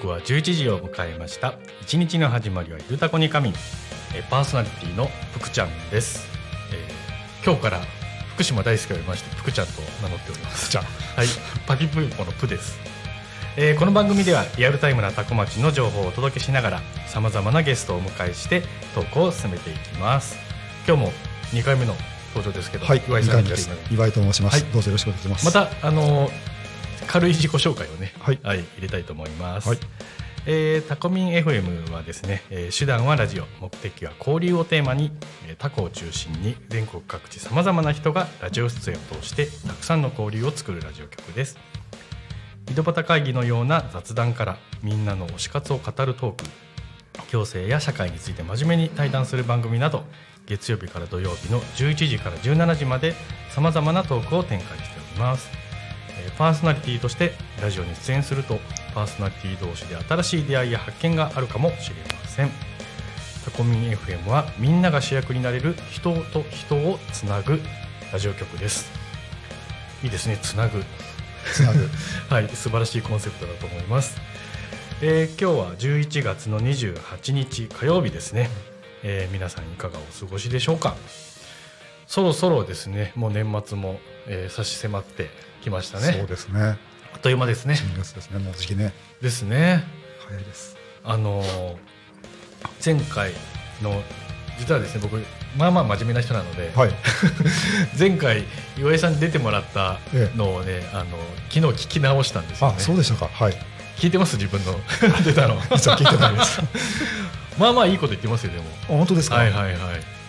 刻は11時を迎えました。一日の始まりはゆうたこに神、えー、パーソナリティの福ちゃんです、えー、今日から福島大輔を呼びまして福ちゃんと名乗っております。じゃはい。パピプーポのプです、えー、この番組ではリアルタイムなタコ町の情報をお届けしながらさまざまなゲストをお迎えしてトークを進めていきます。今日も2回目の登場ですけど、はい、岩井さん岩井と申します、はい。どうぞよろしくお願いします。またあのー軽い自己紹介をね、はい。入れたいと思います。はい。えータコミン FM はですね、えー手段はラジオ目的は交流をテーマに、えータコを中心に全国各地さまざまな人がラジオ出演を通してたくさんの交流を作るラジオ局です。井戸端会議のような雑談からみんなの推し活を語るトーク行政や社会について真面目に対談する番組など月曜日から土曜日の11時から17時までさまざまなトークを展開しております。えーパーソナリティとしてラジオに出演するとパーソナリティ同士で新しい出会いや発見があるかもしれません。タコミン FM はみんなが主役になれる人と人をつなぐラジオ局です。いいですね。つなぐ。つなぐ。はい。素晴らしいコンセプトだと思います、えー今日は11月の28日火曜日ですね、えー皆さんいかがお過ごしでしょうか？そろそろですねもう年末も、えー差し迫ってきましたねそうですねあっという間ですね。12月ですねもう時期ねですね。早いですあのー前回の実はですね僕まあまあ真面目な人なので、はい 前回岩井さんに出てもらったのをね、あの昨日聞き直したんですよね。あそうでしたかはい聞いてます？自分の 出たの。まあまあいいこと言ってますよでも。本当ですか、はいはいはい。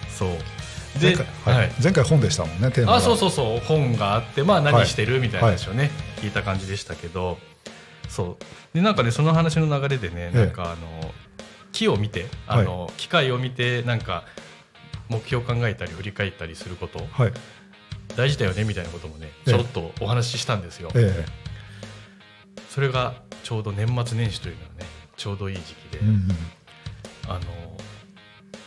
そう。で前回、はい。はい。前回本でしたもんねテーマが。あそうそうそう。本があってまあ何してるみたいな話をね、聞いた感じでしたけど。そう。でなんかねその話の流れでねええ。なんかあの木を見てあの、機械を見てなんか目標を考えたり振り返ったりすることはい。大事だよねみたいなこともねええ。ちょろっとお話ししたんですよ、えそれがちょうど年末年始というのはねちょうどいい時期で、えうんうん。あの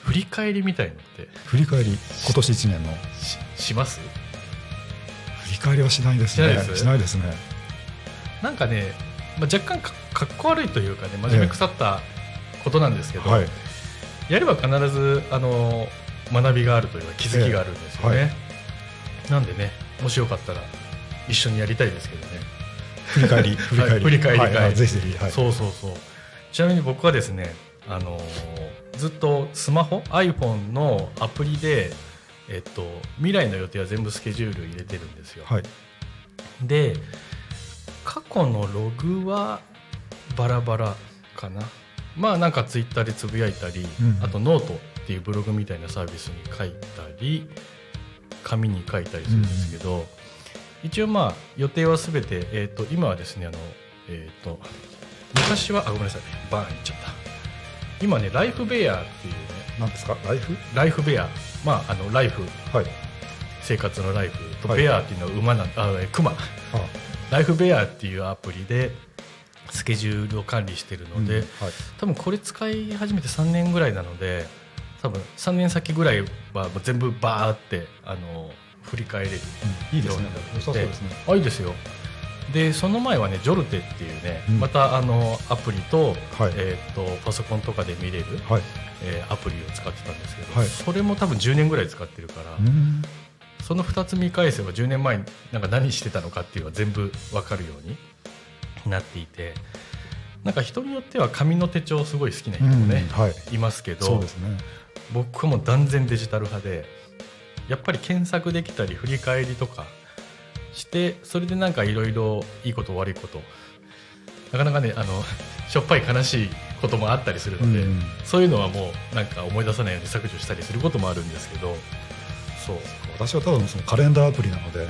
振り返りみたいのって振り返り今年一年の。しします？振り返りはしないですね。しないです？しないですね。なんかね、まあ、若干かかっこ悪いというかね真面目腐ったことなんですけど、はい。やれば必ずあの学びがあるというか気づきがあるんですよね、ええはなんでねもしよかったら一緒にやりたいですけどね、振り返り 振り返り、はい振り返り。はい。ぜひぜひ。はい。そうそうそう。ちなみに僕はですねあのずっとスマホ iPhone のアプリでえっと、未来の予定は全部スケジュール入れてるんですよ、はい。で過去のログはバラバラかな。まあなんかツイッターでつぶやいたり、うん。あとノートっていうブログみたいなサービスに書いたり紙に書いたりするんですけど、一応まあ予定は全て、えー、と今はですねあの、えー、と昔はあごめんなさいバーンいっちゃった今ねライフベアっていうね。何ですか？ライフ？ライフベア。まああのライフ。はい。生活のライフ。とはい。ベアっていうのは馬なんあえクマあ。ライフベアっていうアプリでスケジュールを管理してるので、うんはい。多分これ使い始めて3年ぐらいなので多分3年先ぐらいは全部バーってあの振り返れるいいですね。良さそうですね。あいいですよでその前はねジョルテっていうね、うん。またあのアプリと,、はい。えー、とパソコンとかで見れる、はい。えーアプリを使ってたんですけど、はい。それも多分10年ぐらい使ってるから、うん。その2つ見返せば10年前になんか何してたのかっていうのは全部分かるようになっていてなんか人によっては紙の手帳すごい好きな人もね、うんはい。いますけどそうですね。僕はもう断然デジタル派でやっぱり検索できたり振り返りとかしてそれでなんかいろいろいいこと悪いことなかなかねあの しょっぱい悲しいこともあったりするので、うんそういうのはもうなんか思い出さないように削除したりすることもあるんですけどそう。私は多分そのカレンダーアプリなので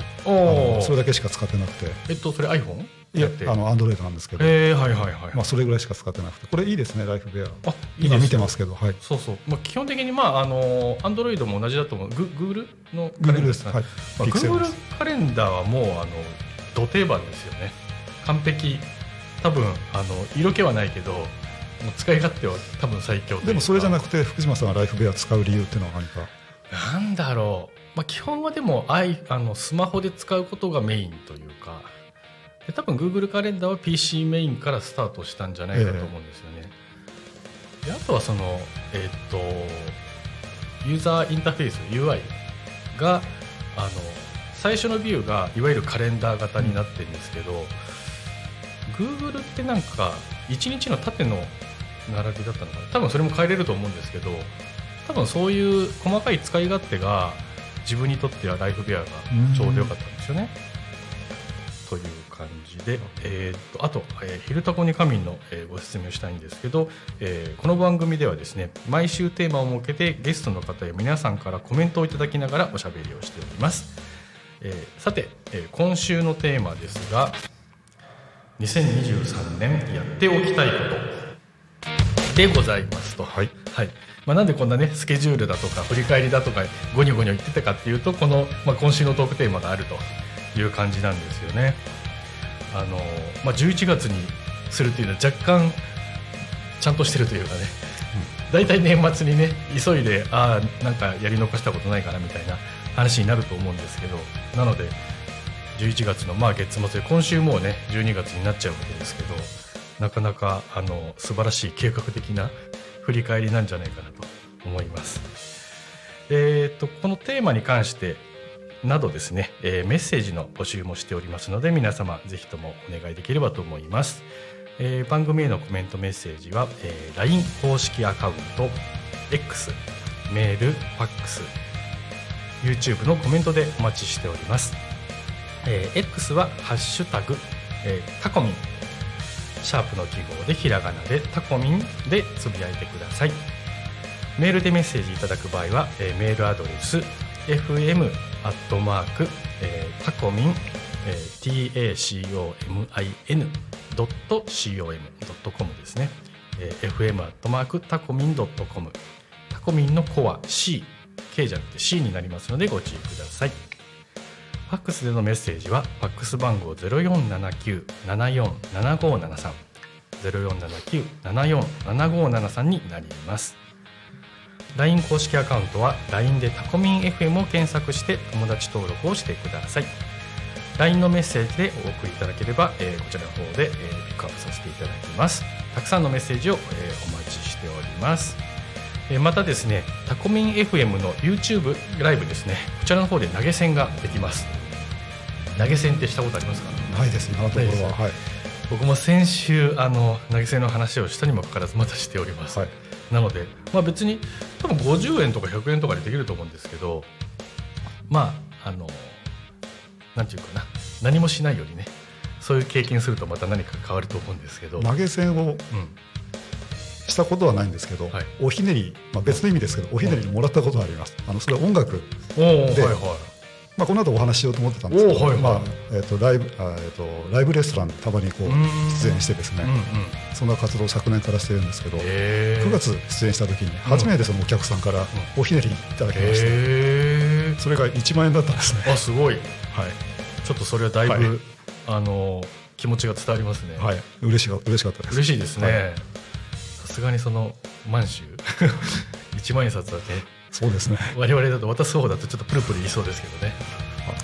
それだけしか使ってなくて。えっとそれ iPhone? いやあのアンドロイドなんですけど、えー、はいはいはい、まあ、それぐらいしか使ってなくて。これいいですねライフベア。あいい今見てますけどはい。そうそう、まあ、基本的にまああのアンドロイドも同じだと思う。グ Google のカレンダー。Google です。はい。まあ、Pixel です。Google カレンダーはもうあの土定番ですよね。完璧。多分あの色気はないけどもう使い勝手は多分最強でもそれじゃなくて福島さんがライフベア使う理由っていうのは何か？なんだろう、まあ、基本はでもアイあのスマホで使うことがメインというかで多分 Google カレンダーは PC メインからスタートしたんじゃないかと思うんですよね。であとはその、えっとユーザーインターフェース UI があの最初のビューがいわゆるカレンダー型になってるんですけど、Google ってなんか1日の縦の並びだったのかな？多分それも変えれると思うんですけど多分そういう細かい使い勝手が自分にとってはライフベアがちょうどよかったんですよね。というで、えー、とあと、えー、ヒルタコに仮眠の、えー、ご説明をしたいんですけど、えー、この番組ではですね毎週テーマを設けてゲストの方や皆さんからコメントをいただきながらおしゃべりをしております、えーさて、えー今週のテーマですが2023年やっておきたいことでございますと。はいはいまあ、なんでこんなねスケジュールだとか振り返りだとかゴニョゴニョ言ってたかっていうとこの、まあ、今週のトークテーマがあるという感じなんですよね。あのまあ、11月にするっていうのは若干ちゃんとしてるというかね。大体、年末にね急いでああなんかやり残したことないかなみたいな話になると思うんですけど。なので11月のまあ月末で今週もうね12月になっちゃうわけですけどなかなかあの素晴らしい計画的な振り返りなんじゃないかなと思います。えー、とこのテーマに関してなどですね、えーメッセージの募集もしておりますので皆様ぜひともお願いできればと思います。えー番組へのコメントメッセージは、えー LINE 公式アカウント X メールファックス YouTube のコメントでお待ちしております。えー X はハッシュタグ、えータコミンシャープの記号でひらがなでタコミンでつぶやいてくださいメールでメッセージいただく場合は、えーメールアドレス fm アットマーク、えータコミン、えー tacomin ドット com ドットコムですね、えー fm アットマークタコミンドットコム。タコミンの子は C K じゃなくて C になりますのでご注意ください。ファックスでのメッセージはファックス番号0479-747573 0479-747573になります。LINE 公式アカウントは LINE でタコミン FM を検索して友達登録をしてください。LINE のメッセージでお送りいただければ、えーこちらの方で、えーピックアップさせていただきます。たくさんのメッセージを、えーお待ちしております。えーまたですねタコミン FM の YouTube ライブですね。こちらの方で投げ銭ができます。投げ銭ってしたことありますか？ないです今のところは。はい。僕も先週あの投げ銭の話をしたにもかかわらずまたしております、はいなので、まあ、別に多分50円とか100円とかでできると思うんですけどまああのなんていうかな何もしないよりねそういう経験するとまた何か変わると思うんですけど、投げ銭をうん、したことはないんですけど、はい。おひねり、まあ、別の意味ですけどおひねりもらったことはあります。あのそれは音楽、おおはいはいまあ、この後お話ししようと思ってたんですけど、はいはい。まあえー、とライブあ、えー、とライブレストランでたまにこう出演してですね、うんうん。そんな活動を昨年からしてるんですけど、へー。9月出演した時に初めてそのお客さんからおひねりいただきまして、へそれが1万円だったんですね。ーあすごい。はい。ちょっとそれはだいぶ、はい。あの気持ちが伝わりますね、はい、嬉しか嬉しかったです。嬉しいですね、はい。さすがにその満州？一万円札だってそうですね。我々だと渡す方だとちょっとプルプル言いそうですけどね。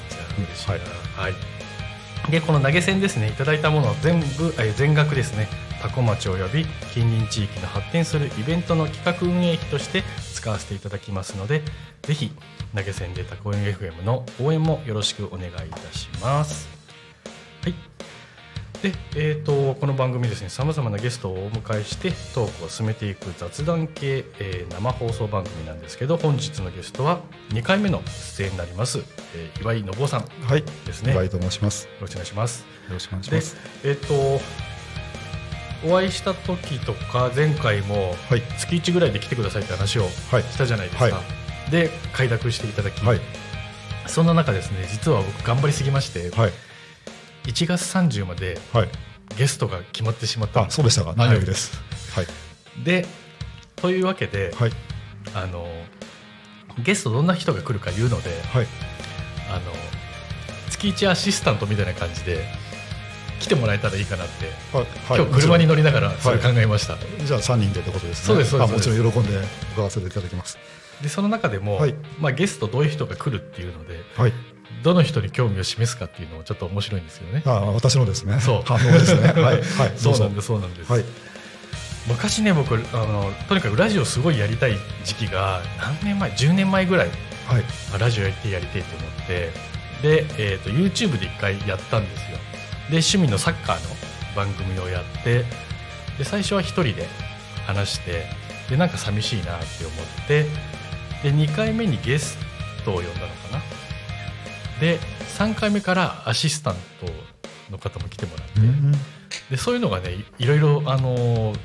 じゃあ嬉しい。なはい、でこの投げ銭ですね。いただいたものは全部えー全額ですね。多古町および近隣地域の発展するイベントの企画運営費として使わせていただきますのでぜひ投げ銭でタコイン FM の応援もよろしくお願いいたします。はいで、えー、とこの番組ですねさまざまなゲストをお迎えしてトークを進めていく雑談系、えー生放送番組なんですけど本日のゲストは2回目の出演になります、えー岩井信夫さんよはい、ですね。岩井と申します。よろしくお願いします。ろしくお願いしでます。えっ、とお会いした時とか前回もはい、月1ぐらいで来てくださいって話をはい、したじゃないですか、はい。で快諾していただき、はい、そんな中ですね実は僕頑張りすぎまして、はい、1月30まではい。ゲストが決まってしまったそうでしたか。何よりです。はい、でというわけで、はい、あのゲストどんな人が来るか言うのではい、あの月1アシスタントみたいな感じで来てもらえたらいいかなって、はい、今日車に乗り。りながらそれ考えました、じゃあ三人でってことですね。そうですそうですあもちろん喜んで伺わせていただきます。でその中でも、はいまあ、ゲストどういう人が来るっていうのではい、どの人に興味を示すかっていうのもちょっと面白いんですよね。あ私のですね。そう。反応ですね。はい。はい。そうなんです。そうなんです、はい。昔ね僕あのとにかくラジオすごいやりたい時期が何年前10年前ぐらいはい。あラジオやりてえやりてえと思ってで、えー、と YouTube で一回やったんですよ。で趣味のサッカーの番組をやってで最初は一人で話してでなんか寂しいなって思ってで2回目にゲストを呼んだのかなで3回目からアシスタントの方も来てもらって、うんでそういうのがねいいろいろあのー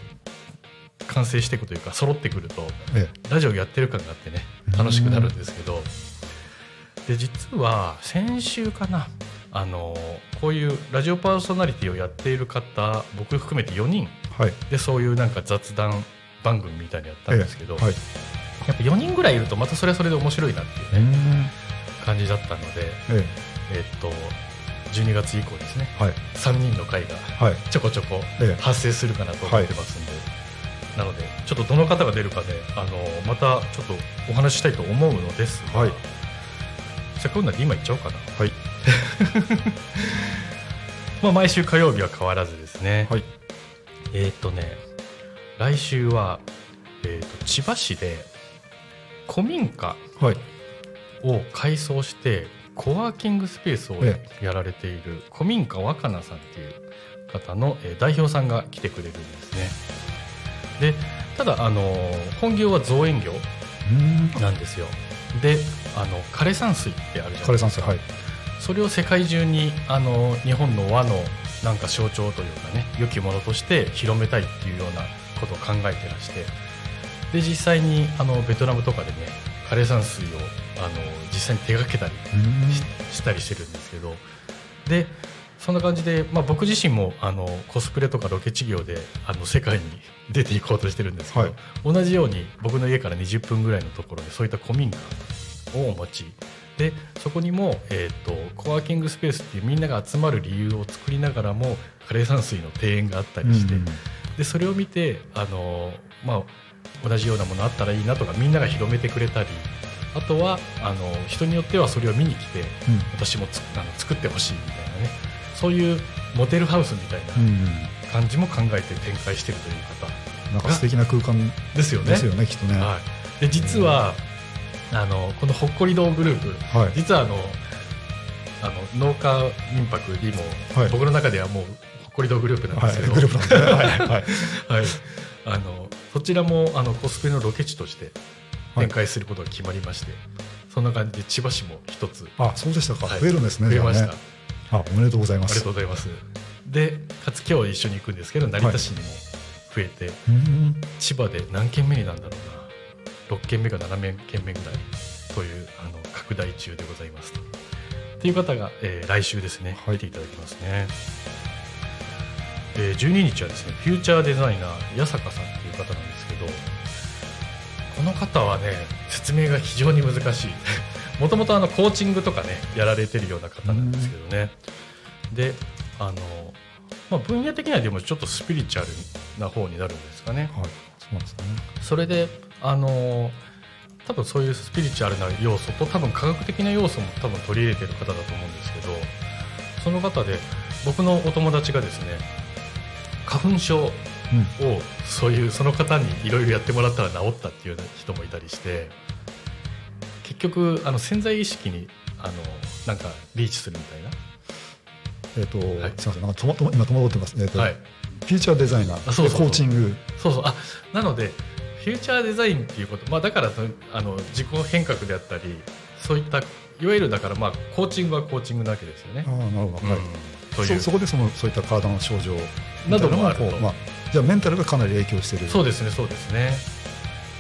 完成していくというか揃ってくるとえラジオやってる感があってね楽しくなるんですけどで実は先週かなあのこういうラジオパーソナリティをやっている方僕含めて4人。でそういうなんか雑談番組みたいなのやったんですけど、ええ。はい。やっぱ4人ぐらいいるとまたそれはそれで面白いなっていうね、ん感じだったので、ええ。っと12月以降ですね。えはい。3人の会がはい。ちょこちょこええ。発生するかなと思ってますんで、なのでちょっとどの方が出るかであのまたちょっとお話ししたいと思うのですが、はい。じゃあこういうので今言っちゃおうかな、はい。まあ、毎週火曜日は変わらずですね、はい。えーっ、とね来週は、えーっと千葉市で古民家はいを改装してコワーキングスペースをえやられている古民家若菜さんっていう方のえー代表さんが来てくれるんですね。でただあの本業は造園業うん。なんですよ。であの枯山水ってあるじゃない枯ですか。山水はい。それを世界中にあの日本の和のなんか象徴というかね良きものとして広めたいっていうようなことを考えてらして。で実際にあのベトナムとかでね枯山水をあの実際に手がけたりししたりしてるんですけど。でそんな感じで、まあ、僕自身もあのコスプレとかロケ地業であの世界に出ていこうとしてるんですけど、はい。同じように僕の家から20分ぐらいのところでそういった古民家をお持ち。でそこにも、えー、とコワーキングスペースっていうみんなが集まる理由を作りながらも枯山水の庭園があったりして、うん。でそれを見てあの、まあ、同じようなものあったらいいなとかみんなが広めてくれたりあとはあの人によってはそれを見に来てうん。私もつあの作ってほしいみたいなね。そういうモデルハウスみたいうんな感じも考えて展開してるという方なんか素敵な空間ですよね。ですよねきっとね。ははい、で実は、あのこのほっこり堂グループい。実はあのあの農家民泊にも、はい。僕の中ではもうほっこり堂グループなんはいですけど、グループなんですね。はいはい。はい、あのそちらもあのコスプレのロケ地として展開することが決まりまして、そんな感じで千葉市も一つあそうでしたか。はい。増えるんですね増えました、ねあおめでとうございまありがすとうございます。でかつ今日一緒に行くんですけど成田市にも増えて、うん。千葉で何件目になんだろうな。6件目か7件目ぐらいというあの拡大中でございますっていう方が、えー来週ですね、はい。来ていただきますね、えー12日はですねフューチャーデザイナー八坂さんっていう方なんですけどこの方はね説明が非常に難しい。もともとあのコーチングとかねやられてるような方なんですけどね。であの、まあ、分野的にはでもちょっとスピリチュアルな方になるんですかね。はい。そうですね。それであの多分そういうスピリチュアルな要素と多分科学的な要素も多分取り入れてる方だと思うんですけどその方で僕のお友達がですね花粉症をうん。そういうその方にいろいろやってもらったら治ったっていう人もいたりして結局あの潜在意識にあのなんかリーチするみたいな、えっとはい。すみません。なんかともとも今戸惑ってます。えっとはい、フューチャーデザイナー。あそうコーチング。そうそう。あなのでフューチャーデザインっていうこと、まあ、だからあの自己変革であったりそういったいわゆるだからまあコーチングはコーチングなわけですよね。ああ。なるほど。はい。うん。そそこでそのそういった体の症状などもあると。まあじゃあメンタルがかなり影響している。そうですねそうですね。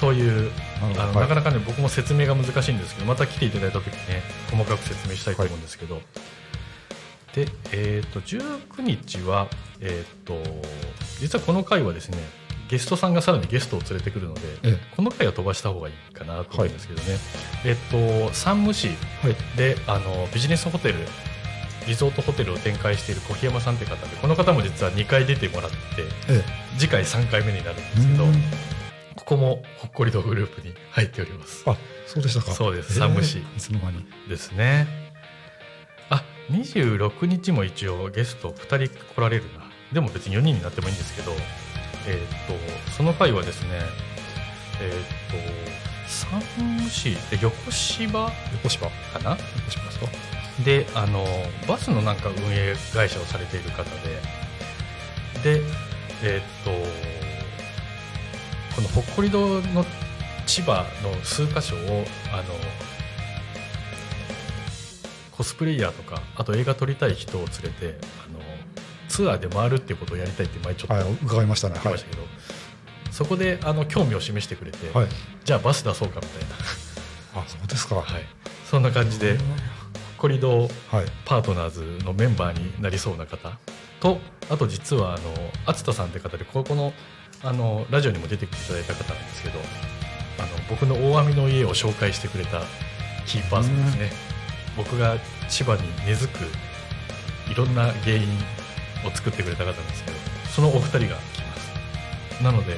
というあの、はい。なかなかね僕も説明が難しいんですけどまた来ていただいた時にね細かく説明したいと思うんですけど、でえっ、と19日はえっ、と実はこの回はですねゲストさんがさらにゲストを連れてくるので、えこの回は飛ばした方がいいかなと思うんですけどね、えっと山武市えはい。であのビジネスホテルリゾートホテルを展開している小檜山さんって方でこの方も実は2回出てもらってえ次回3回目になるんでえすけどうん。ここもほっこりとグループに入っております。あそうでしたか。そうです。ええ山武市いつの間に。ですね。26日も一応ゲスト2人来られるな。でも別に4人になってもいいんですけど、えー、とその回はですねえっ、と山武市で横芝横芝。かな？横芝ですか？であのバスのなんか運営会社をされている方ででえっ、とこのほっこり堂の千葉の数箇所をあのコスプレイヤーとかあと映画撮りたい人を連れてあのツアーで回るっていうことをやりたいって前ちょっとはい言伺いましたね。はい。ってましたけど、そこであの興味を示してくれて、はい。じゃあバス出そうかみたいな、あそうですか。はい、そんな感じでほっこり堂はいパートナーズのメンバーになりそうな方とあと実はあの厚田さんって方でここのあのラジオにも出てきていただいた方なんですけどあの僕の大網の家を紹介してくれたキーパーソンですね。僕が千葉に根付くいろんな原因を作ってくれた方なんですけどそのお二人が来ます。なので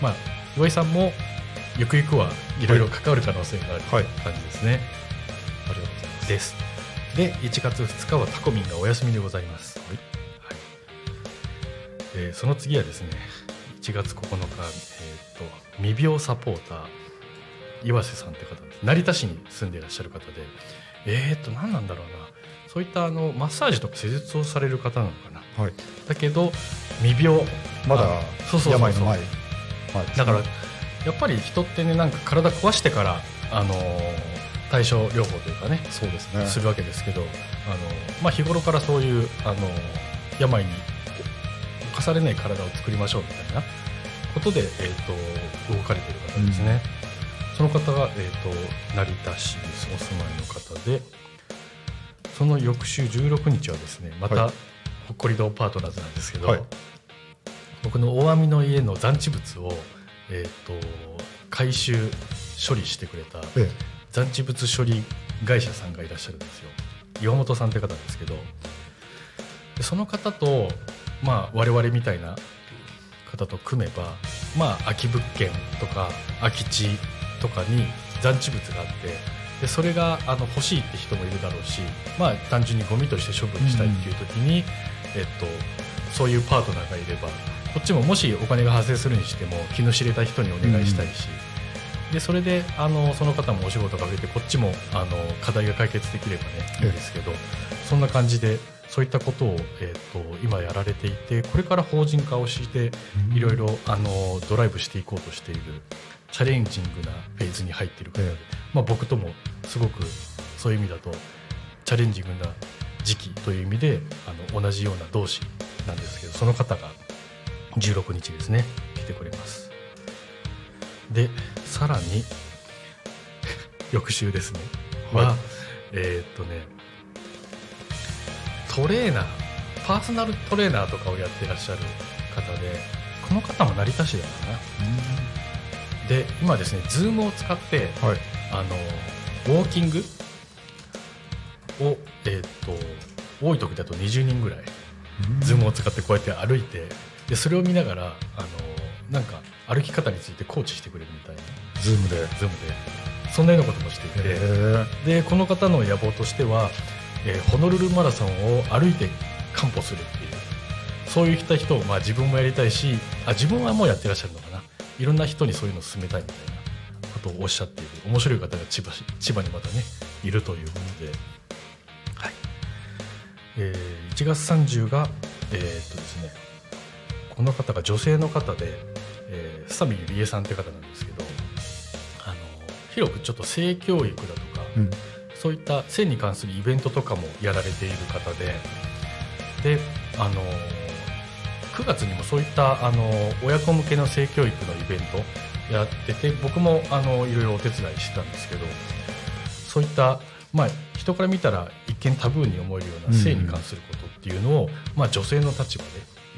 まあ岩井さんもゆくゆくはいろいろ関わる可能性があるはい。感じですね、ありがとうございますです。で1月2日はタコミンがお休みでございます、はい。えーその次はですね1月9日、えー、と未病サポーター岩瀬さんって方です。成田市に住んでいらっしゃる方でえー、と何なんだろうな。そういったあのマッサージとか施術をされる方なのかな。はい。だけど未病まだ病の前。はい。だからやっぱり人ってねなんか体壊してからあのー対症療法というかねそうですね。するわけですけど、あのまあ、日頃からそういうあの病に侵されない体を作りましょうみたいなことで、えー、と動かれている方ですね、その方が、えー、と成田市にお住まいの方でその翌週16日はですねまた、はい。ほっこり堂パートナーズなんですけど、はい。僕の大網の家の残地物を、えー、と回収処理してくれたえ残地物処理会社さんがいらっしゃるんですよ。岩本さんって方なんですけど。でその方と、まあ、我々みたいな方と組めば、まあ、空き物件とか空き地とかに残地物があってでそれがあの欲しいって人もいるだろうし、まあ、単純にゴミとして処分したいっていう時に、えっと、そういうパートナーがいればこっちももしお金が発生するにしても気の知れた人にお願いしたいし、でそれであのその方もお仕事が増えてこっちもあの課題が解決できればねいいんですけど、そんな感じでそういったことを、えー、と今やられていてこれから法人化をしてうん。いろいろあのドライブしていこうとしているチャレンジングなフェーズに入っている方で、えまあ、僕ともすごくそういう意味だとチャレンジングな時期という意味であの同じような同士なんですけどその方が16日ですね来てくれますでさらに 翌週ですね。は、はいえーっとねトレーナーパーソナルトレーナーとかをやってらっしゃる方でこの方も成田市だったかなで今ですね Zoom を使ってはい。あのウォーキングを、えーっと多い時だと20人ぐらい Zoom を使ってこうやって歩いてでそれを見ながらあのなんか歩き方についてコーチしてくれるみたいな。ズームで？Zoom で。そんなようなこともしていて、へでこの方の野望としては、えーホノルルマラソンを歩いて完歩するっていう。そういった人を、まあ、自分もやりたいしあ自分はもうやってらっしゃるのかな。いろんな人にそういうのを勧めたいみたいなことをおっしゃっている。面白い方が千葉市千葉にまたねいるということで、はい。えー1月30が、えーっとですね、この方が女性の方で、えー、須見ゆりえさんって方なんですけどあの広くちょっと性教育だとか、うん。そういった性に関するイベントとかもやられている方でであの9月にもそういったあの親子向けの性教育のイベントやってて僕もあのいろいろお手伝いしてたんですけどそういった、まあ、人から見たら一見タブーに思えるような性に関することっていうのを、まあ、女性の立場で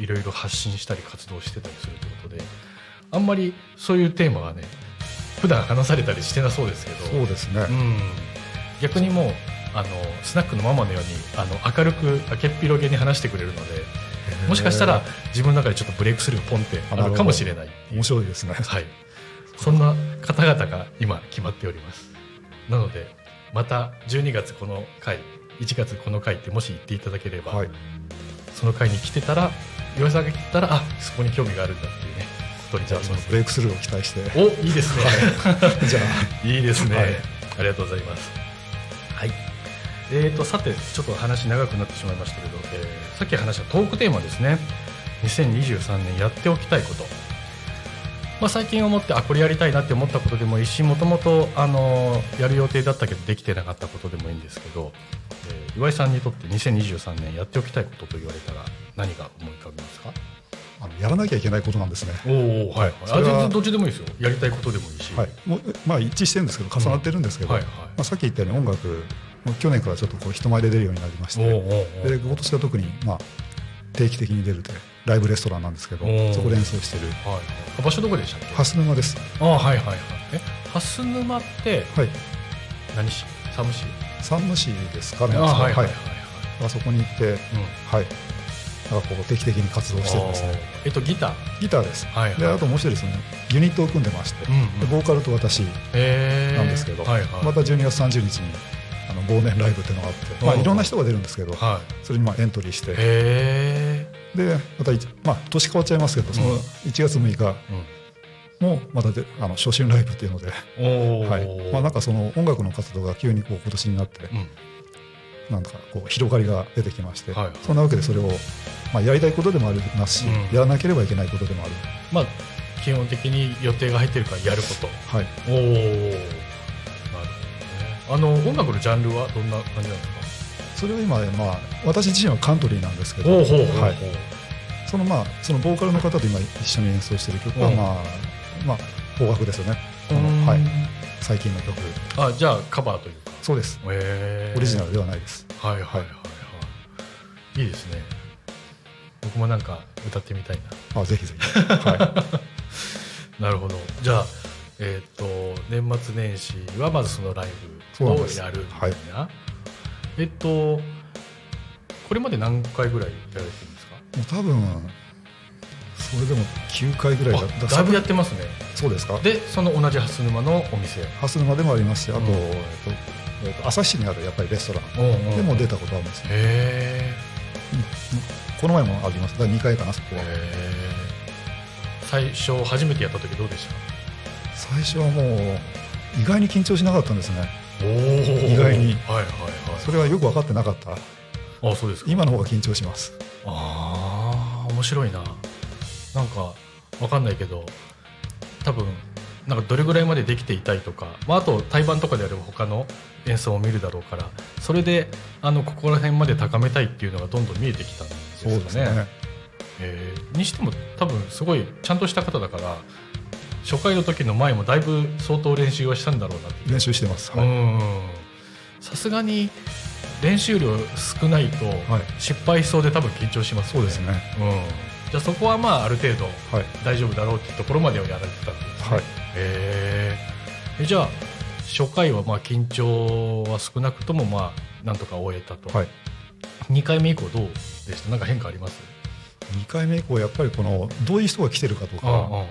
いろいろ発信したり活動してたりするということであんまりそういうテーマはね普段話されたりしてなそうですけど。そうですね。うん、逆にもうあのスナックのママのようにあの明るく明けっぴろげに話してくれるのでもしかしたら自分の中でちょっとブレイクスルーポンってあるかもしれない。面白いですね。はい、そんな方々が今決まっております。なのでまた12月この回1月この回ってもし言っていただければ、はい。その回に来てたら岩井さんが来たらあそこに興味があるんだっていうね。ことにじゃあそのブレイクスルーを期待して。おいいですね、じゃいいですね、はい。ありがとうございます。はい。えーとさてちょっと話長くなってしまいましたけど、えーさっき話したトークテーマですね。2023年やっておきたいこと。まあ、最近思ってあこれやりたいなって思ったことでもいいしもともとあのやる予定だったけどできてなかったことでもいいんですけど、えー岩井さんにとって2023年やっておきたいことと言われたら何が思い浮かびますか？ああのやらなきゃいけないことなんですね。おおはい、はい、はあ全然どっちでもいいですよ。やりたいことでもいいし。はい、もうまあ一致してるんですけど重なってるんですけど、はいはいまあ、さっき言ったように音楽去年からちょっとこう人前で出るようになりましてで今年は特にまあ定期的に出るでライブレストランなんですけどそこで演奏してる。はいあ場所どこでしたっけ？蓮沼です。あはいはいはい。え蓮沼ってはい。何市？寒市山武市ですかね。あはいはいはいはい。あそこに行って、うん。はい。なんかこう定期的に活動してるんですね。えっとギター？ギターです。はいはい。であともう一人ですね。ユニットを組んでまして、うんうん。でボーカルと私えー。なんですけど、はいはい。また12月30日にあの忘年ライブっていうのがあって、まあ、うんいろんな人が出るんですけど、はそれにまあエントリーして、でまたい、まあ、年変わっちゃいますけどそのうん1月6日え、もまたであの初春ライブっていうので、はい。まあ、なんかその音楽の活動が急にこう今年になって、うん。なんかこう広がりが出てきまして、はいはい。そんなわけでそれを、まあ、やりたいことでもありますし、うん。やらなければいけないことでもある、まあ基本的に予定が入ってるからやること。はい、おおなるほどね。あの音楽のジャンルはどんな感じなんですか？それは今、まあ、私自身はカントリーなんですけど、そのまあそのボーカルの方と今一緒に演奏している曲は、うん。まあまあ邦楽ですよね、うーん。はい、最近の曲。あじゃあカバーというか。そうです。オリジナルではないです。はいはいはいはい。いいですね僕もなんか歌ってみたいあぜひぜひ、はななるほど。じゃあえっ、と年末年始はまずそのライブをやるみたいな。えっとこれまで何回ぐらいやられてるんですか？い、もう多分それでも9回ぐらいだ。あだいぶやってますね。そうですか。でその同じ蓮沼のお店。蓮沼でもありますしあと,、うん。えっとえっと朝日市にあるやっぱりレストランででも出たことあるんですね、へこの前もありますだから2回かなそこえは、最初初めてやった時どうでした？最初はもう意外に緊張しなかったんですね。おお意外に。はいはいはい。それはよく分かってなかった。あそうですか。今の方が緊張します。ああ面白いな。なんかわかんないけど多分なんかどれぐらいまでできていたいとか、まあ、あと対バンとかであれば他の演奏を見るだろうからそれであのここら辺まで高めたいっていうのがどんどん見えてきたんですよね。えーにしても多分すごいちゃんとした方だから初回の時の前もだいぶ相当練習はしたんだろうなって練習してます、さすがに練習量少ないとはい。失敗しそうで多分緊張しますよそうですね。うん、じゃあそこはまあある程度はい。大丈夫だろうっていうところまではやられてたんですね。はい。へー。えじゃあ初回はまあ緊張は少なくともまあなんとか終えたと、はい2回目以降どうでした？なんか変化あります？2回目以降やっぱりこのどういう人が来てるかとか、あ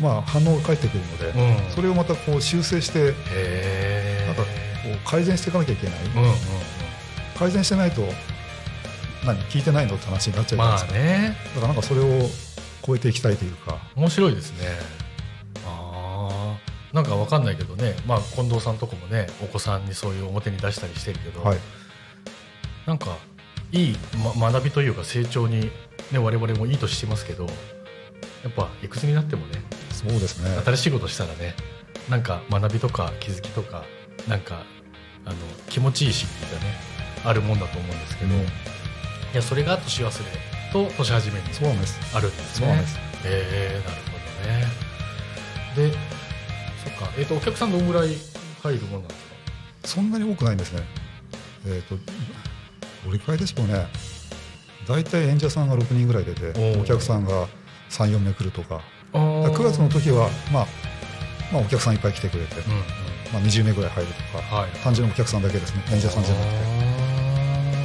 まあ、反応が返ってくるので、うん。それをまたこう修正してなんかう改善していかなきゃいけない、うんうんうん。改善してないと何聞いてないのって話になっちゃうじゃないまですか、あね。だからなんかそれを超えていきたいというか。面白いですね。ああ。なんかわかんないけどね。まあ近藤さんとかもねお子さんにそういう表に出したりしてるけど、はい。なんかいい、ま、学びというか成長に、ね、我々もいいとしてますけどやっぱいくつになってもねそうですね新しいことしたらねなんか学びとか気づきとかなんかあの気持ちいいしがねあるもんだと思うんですけど、うんいやそれが年忘れと年始めにそうなんですあるんですね。そうなんですえー、なるほどね。で、そっか、えっ、とお客さんどんぐらい入るもんなんですか？そんなに多くないんですねえっ、とどれくらいでしょうね。大体演者さんが6人ぐらい出てお客さんが34名来るとか。あ9月の時は、まあ、まあお客さんいっぱい来てくれて、うんうん、まあ、20名ぐらい入るとかはい。単純にお客さんだけですね。演者さんじゃなくて。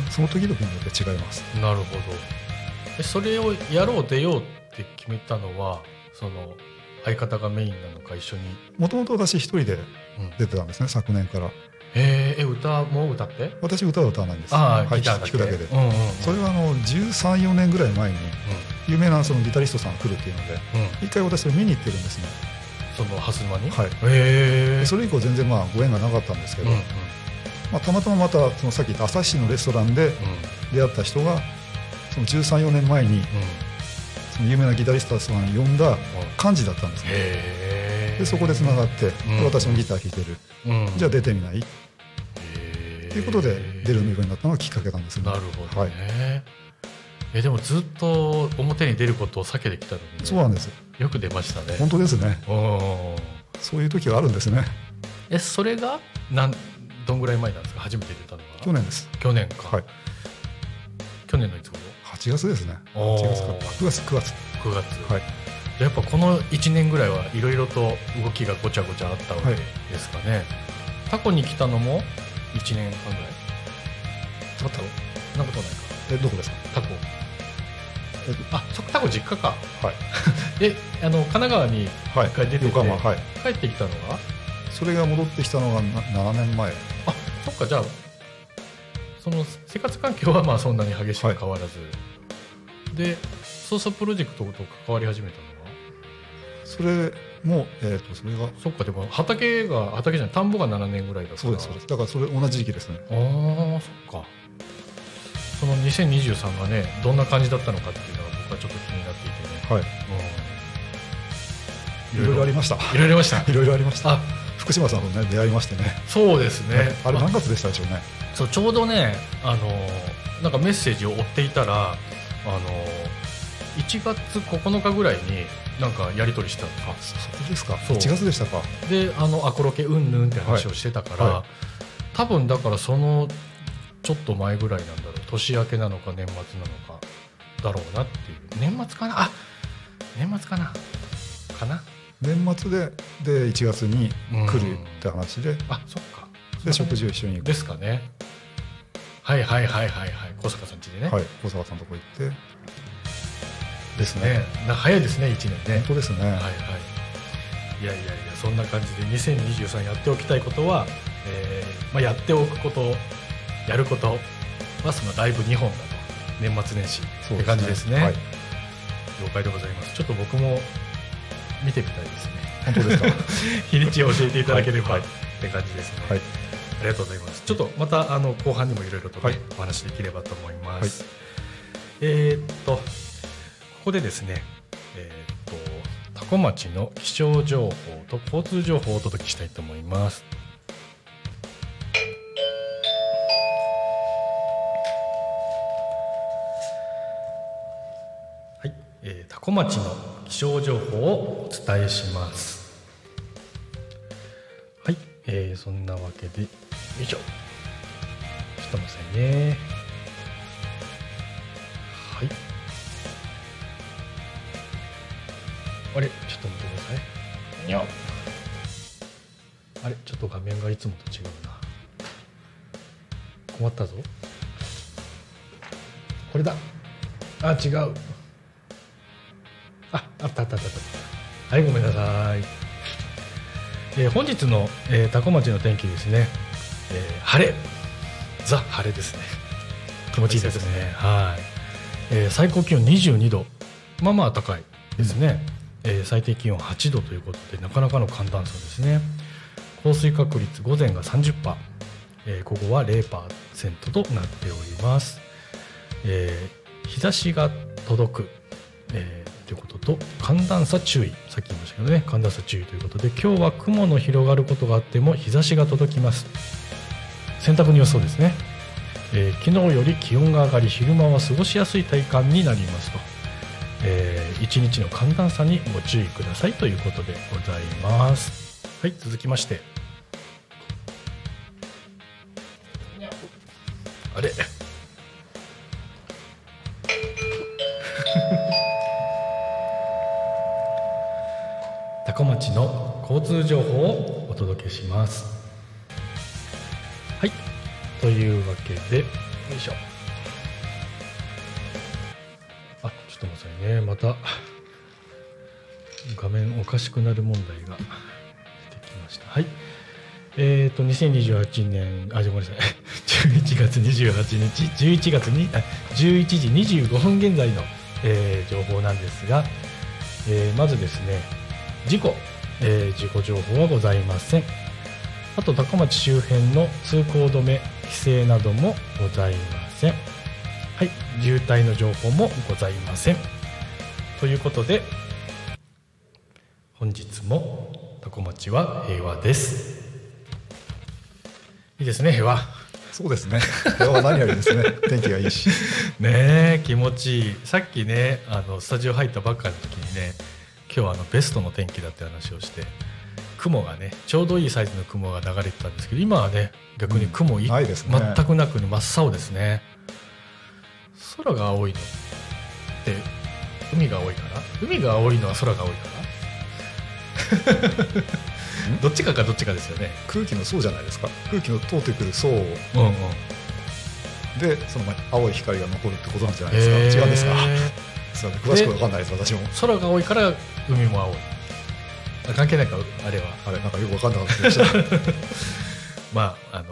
あその時々によって違います。ーなるほど。えそれをやろう出ようって決めたのは、その相方がメインなのか一緒に？もともと私一人でうん、出てたんですね昨年からへえ歌も歌って？私歌は歌わないんです。ああ、はい、ギターだけ？弾くだけで、うんうんうん、それはあの134年ぐらい前に有名なそのギタリストさんが来るっていうのでうん。うん、一回私それ見に行ってるんですね。そのハスマにはい。へえでそれ以降全然まあご縁がなかったんですけど、うんうん。まあ、たまたままたそのさっき言った朝日市のレストランでうん。出会った人がその134年前にうん。その有名なギタリストさんを呼んだ幹事だったんですね。へえでそこでつながって、私もギター弾いてる、うん。じゃあ出てみない？ということで出るようになったのがきっかけなんですね。なるほどはい、ね、えでもずっと表に出ることを避けてきたのに、そうなんです。よく出ましたね。本当ですね。そういう時があるんですね。えそれがなんどんぐらい前なんですか？初めて出たのは。去年です。去年か、はい。去年のいつ頃？8月ですね。おー。8月か。9月9月。9月、はい。やっぱこの1年ぐらいはいろいろと動きがごちゃごちゃあったわけはい。ですかね、タコに来たのも1年半ぐらい。ちょっとそんなことない。かえどこですか？タコ。あそっかタコ実家か。はい。えあの神奈川にはい。一回出てて横浜はい。帰ってきたのが？それが戻ってきたのがな7年前。あそっかじゃあその生活環境はまあそんなに激しく変わらず、で操作プロジェクトと関わり始めたのは？それも、えー、とそれがそっかでも畑が畑じゃない田んぼが7年ぐらいだから。そうですそうです。だからそれ同じ時期ですね。ああそっか。その2023がねどんな感じだったのかっていうのは僕はちょっと気になっていてね、はい。うん、いろいろありました。いろいろありました。いろいろありました。あ福島さんとね出会いましてね。そうですね。あれ何月でしたでしょうね。そうちょうどねあのなんかメッセージを追っていたらあの1月9日ぐらいになんかやり取りしたあそそこですか。そう。1月でしたか。であのアコロケうんぬんって話をしてたから、はい。は多分だからそのちょっと前ぐらいなんだろう。年明けなのか年末なのかだろうなっていう。年末かな？あ年末かな？かな？年末でで1月に来るって話で。あそっか。で食事を一緒に行く。ですかね。はいはいはいはいはい。小坂さん家でね、はい。小沢さんのとこ行ってですね。な早いですね1年ね。本当ですね、はいはい。いやいやいやそんな感じで2023やっておきたいことは、えーまあ、やっておくことやることはそのライブ2本だと年末年始って感じですね。はい、了解でございます。ちょっと僕も見てみたいですね。本当ですか？日にちを教えていただければ、はい。って感じですね、はい。ありがとうございます。ちょっとまたあの後半にもいろいろと、ねはい。お話できればと思います、えーっとここでですねえーっと多古町の気象情報と交通情報をお届けしたいと思います。はい、えー、多古町の気象情報をお伝えします。はい、えー、そんなわけでよいしょ。ちょっと待ってくださいね。はい。あれちょっと待ってください。にょあれちょっと画面がいつもと違うな。困ったぞ。これだ。あ違う。ああったあったあった。あったはいごめんなさい、えー本日の、えー、多古町の天気ですね、えー晴れ。ザ晴れですね。気持ちいいですね。はい、えー最高気温22度。まあまあ高いですね、えー最低気温8度ということでなかなかの寒暖差ですね。降水確率午前が30%、えー午後は0%となっております、えー日差しが届く、えーということと寒暖差注意。さっき言いましたけどね寒暖差注意ということで今日は雲の広がることがあっても日差しが届きます。洗濯の予想ですね、えー昨日より気温が上がり昼間は過ごしやすい体感になりますと、えー一日の寒暖差にご注意くださいということでございます。はい続きまして。あれ？多古町の交通情報をお届けします。はいというわけでよいしょ。ねまた。画面おかしくなる問題が。出てきました。はい。えっ、と2028年。あごめんなさい。11月28日。11月にあ11時25分現在の、えー情報なんですが、えーまずですね事故、え事故情報はございません。あと高町周辺の通行止め規制などもございません。はい。渋滞の情報もございません。ということで本日もタコ町は平和です。いいですね平和。そうですね。今日は何よりですね。天気がいいし。ねえ気持ちいい。さっきねあのスタジオ入ったばっかりの時にね今日はあのベストの天気だって話をして雲がねちょうどいいサイズの雲が流れてたんですけど今はね逆に雲い、うんないですね。全くなくに真っ青ですね。空が青いのって海が青いから？海が青いのは空が青いから？どっちかかどっちかですよね。空気の層じゃないですか？空気の通ってくる層うんうん。でその青い光が残るってことなんじゃないですか？違うんですか？すいません詳しくわかんないです私も。空が青いから海も青い。あ関係ないかあれは。あれなんかよくわかんなかった気がした。まああの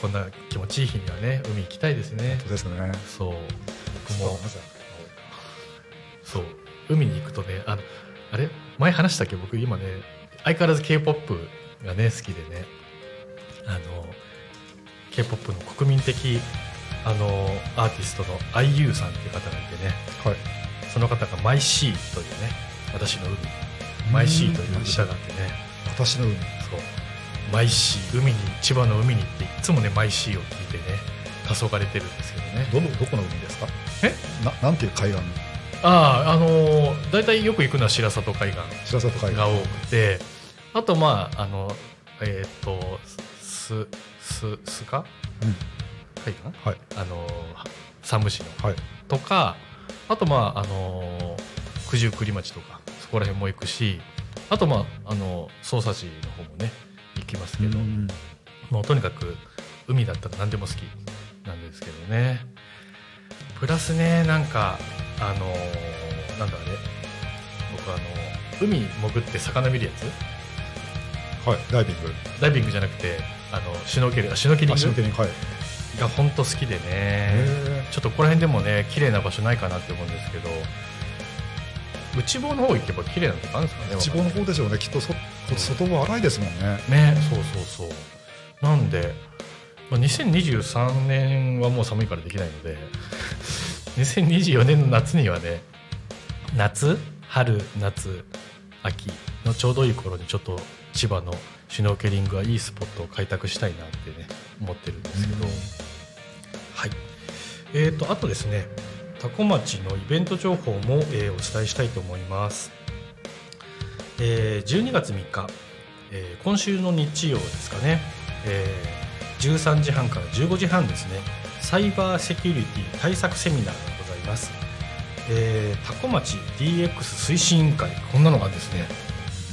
こんな気持ちいい日にはね海行きたいですね。そうですね。そう。僕もそう。海に行くとねあのあれ？前話したっけ？僕今ね相変わらず k p o p がね好きでね。あの k p o p の国民的あのアーティストの IU さんっていう方がいてね。はい。その方が「 My sea というね私の海「My sea という歌があってね。私の海。そう。 My sea 海に千葉の海に行っていつもね My sea を聞いてね黄昏れてるんですけどね。どのどこの海ですか？え？ななんていう海岸あああのー大体よく行くのは白里海岸白里海岸。が多くてあとまああのえっ、とすすすか？うん。海岸？はい。あの山武市の。はい。とかあとまああの九十九里町とかそこら辺も行くしあとまああの匝瑳市の方もね行きますけど、うん。もうとにかく海だったら何でも好きなんですけどね。プラスねなんかあのーなんだあれ僕あの海潜って魚見るやつ？はいダイビング。ダイビングじゃなくてあのシュノーケルあシュノーケリング？足の毛にはい。が本当好きでね。へちょっとここら辺でもね綺麗な場所ないかなって思うんですけど。内房の方行けば綺麗なとこあるんですかねー内房の方でしょうねきっとそ外は荒いですもんね。ねそうそう。そう。なんで、まあ、2023年はもう寒いからできないので2024年の夏にはね夏春夏秋のちょうどいい頃にちょっと千葉のシュノーケリングはいいスポットを開拓したいなってね思ってるんですけど、うん。はい。えー、とあとですね多古町のイベント情報も、えーお伝えしたいと思います、えー12月3日、えー今週の日曜ですかね、えー13時半から15時半ですねサイバーセキュリティ対策セミナーがございます、えー、多古町 DX 推進委員会。こんなのがですね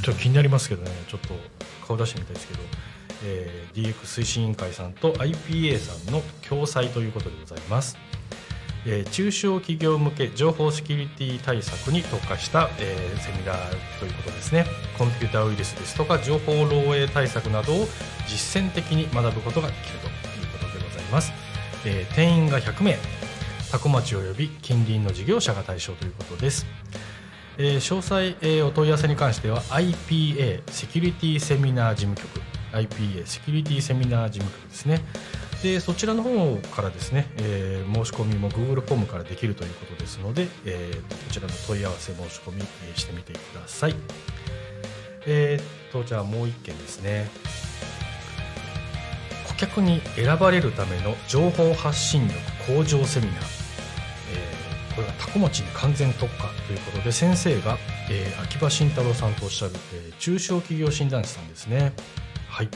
ちょっと気になりますけどね。ちょっと顔出してみたいですけど、えー DX 推進委員会さんと IPA さんの共催ということでございます、えー中小企業向け情報セキュリティ対策に特化した、えーセミナーということですね。コンピューターウイルスですとか情報漏洩対策などを実践的に学ぶことができるということでございます、えー定員が100名。多古町及び近隣の事業者が対象ということです。えー詳細、えーお問い合わせに関しては IPA セキュリティセミナー事務局。IPA セキュリティセミナー事務局ですね。でそちらの方からですね、えー申し込みも Google フォームからできるということですので、えーこちらの問い合わせ申し込み、してみてください。えーっとじゃあもう一件ですね。客に選ばれるための情報発信力向上セミナー、えーこれが多古町に完全特化ということで先生が、えー秋葉慎太郎さんとおっしゃる、えー中小企業診断士さんですね。はい、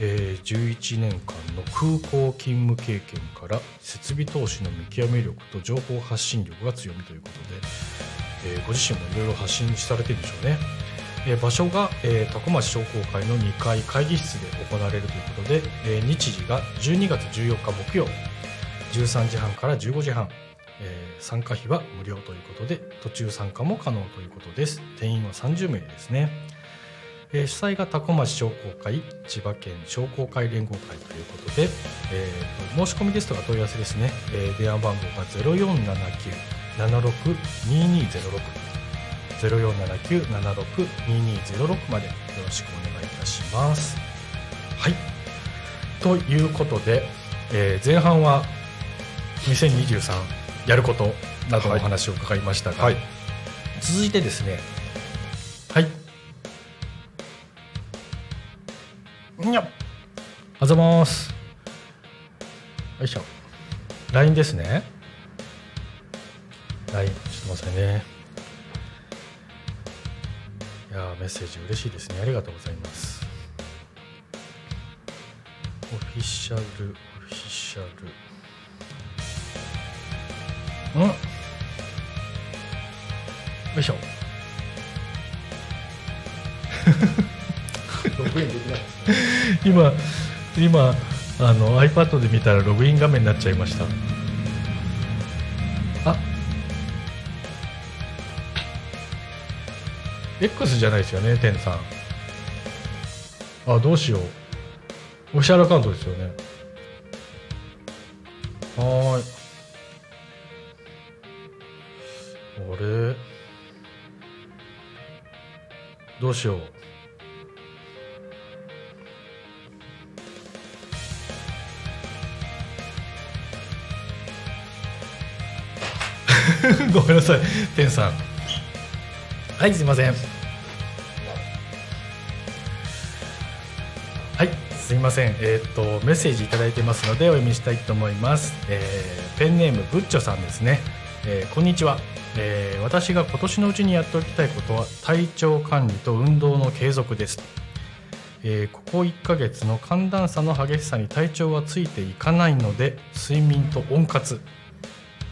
えー11年間の空港勤務経験から設備投資の見極め力と情報発信力が強みということで、えーご自身もいろいろ発信されてるんでしょうね。え場所が、えー、多古町商工会の2階会議室で行われるということで、えー日時が12月14日木曜13時半から15時半、えー参加費は無料ということで途中参加も可能ということです。定員は30名ですね、え主催が多古町商工会千葉県商工会連合会ということで、えー申し込みですとか問い合わせですね、え電話番号が0479-76-2206 0479-76-2206まで。よろしくお願いいたします。はい。ということで、えー前半は2023やることなどのお話を伺いましたが、はい。続いてですね。はい。にゃっ。あざます。よいしょ。LINE ですね。LINE ちょっと待ってねいやーメッセージ嬉しいですね。ありがとうございます。オフィシャルオフィシャル。ん。よいしょ。ログインできない今今あの iPad で見たらログイン画面になっちゃいました X じゃないですよね天さん。あどうしよう。オフィシャルアカウントですよね。はーい。あれ？どうしよう。ごめんなさい、天さん。はい、すいません。はい、すいません。えーっと、メッセージいただいてますので、お読みしたいと思います。えーペンネームブッチョさんですね。えーこんにちは。えー私が今年のうちにやっておきたいことは体調管理と運動の継続です。えーここ1ヶ月の寒暖差の激しさに体調はついていかないので睡眠と温活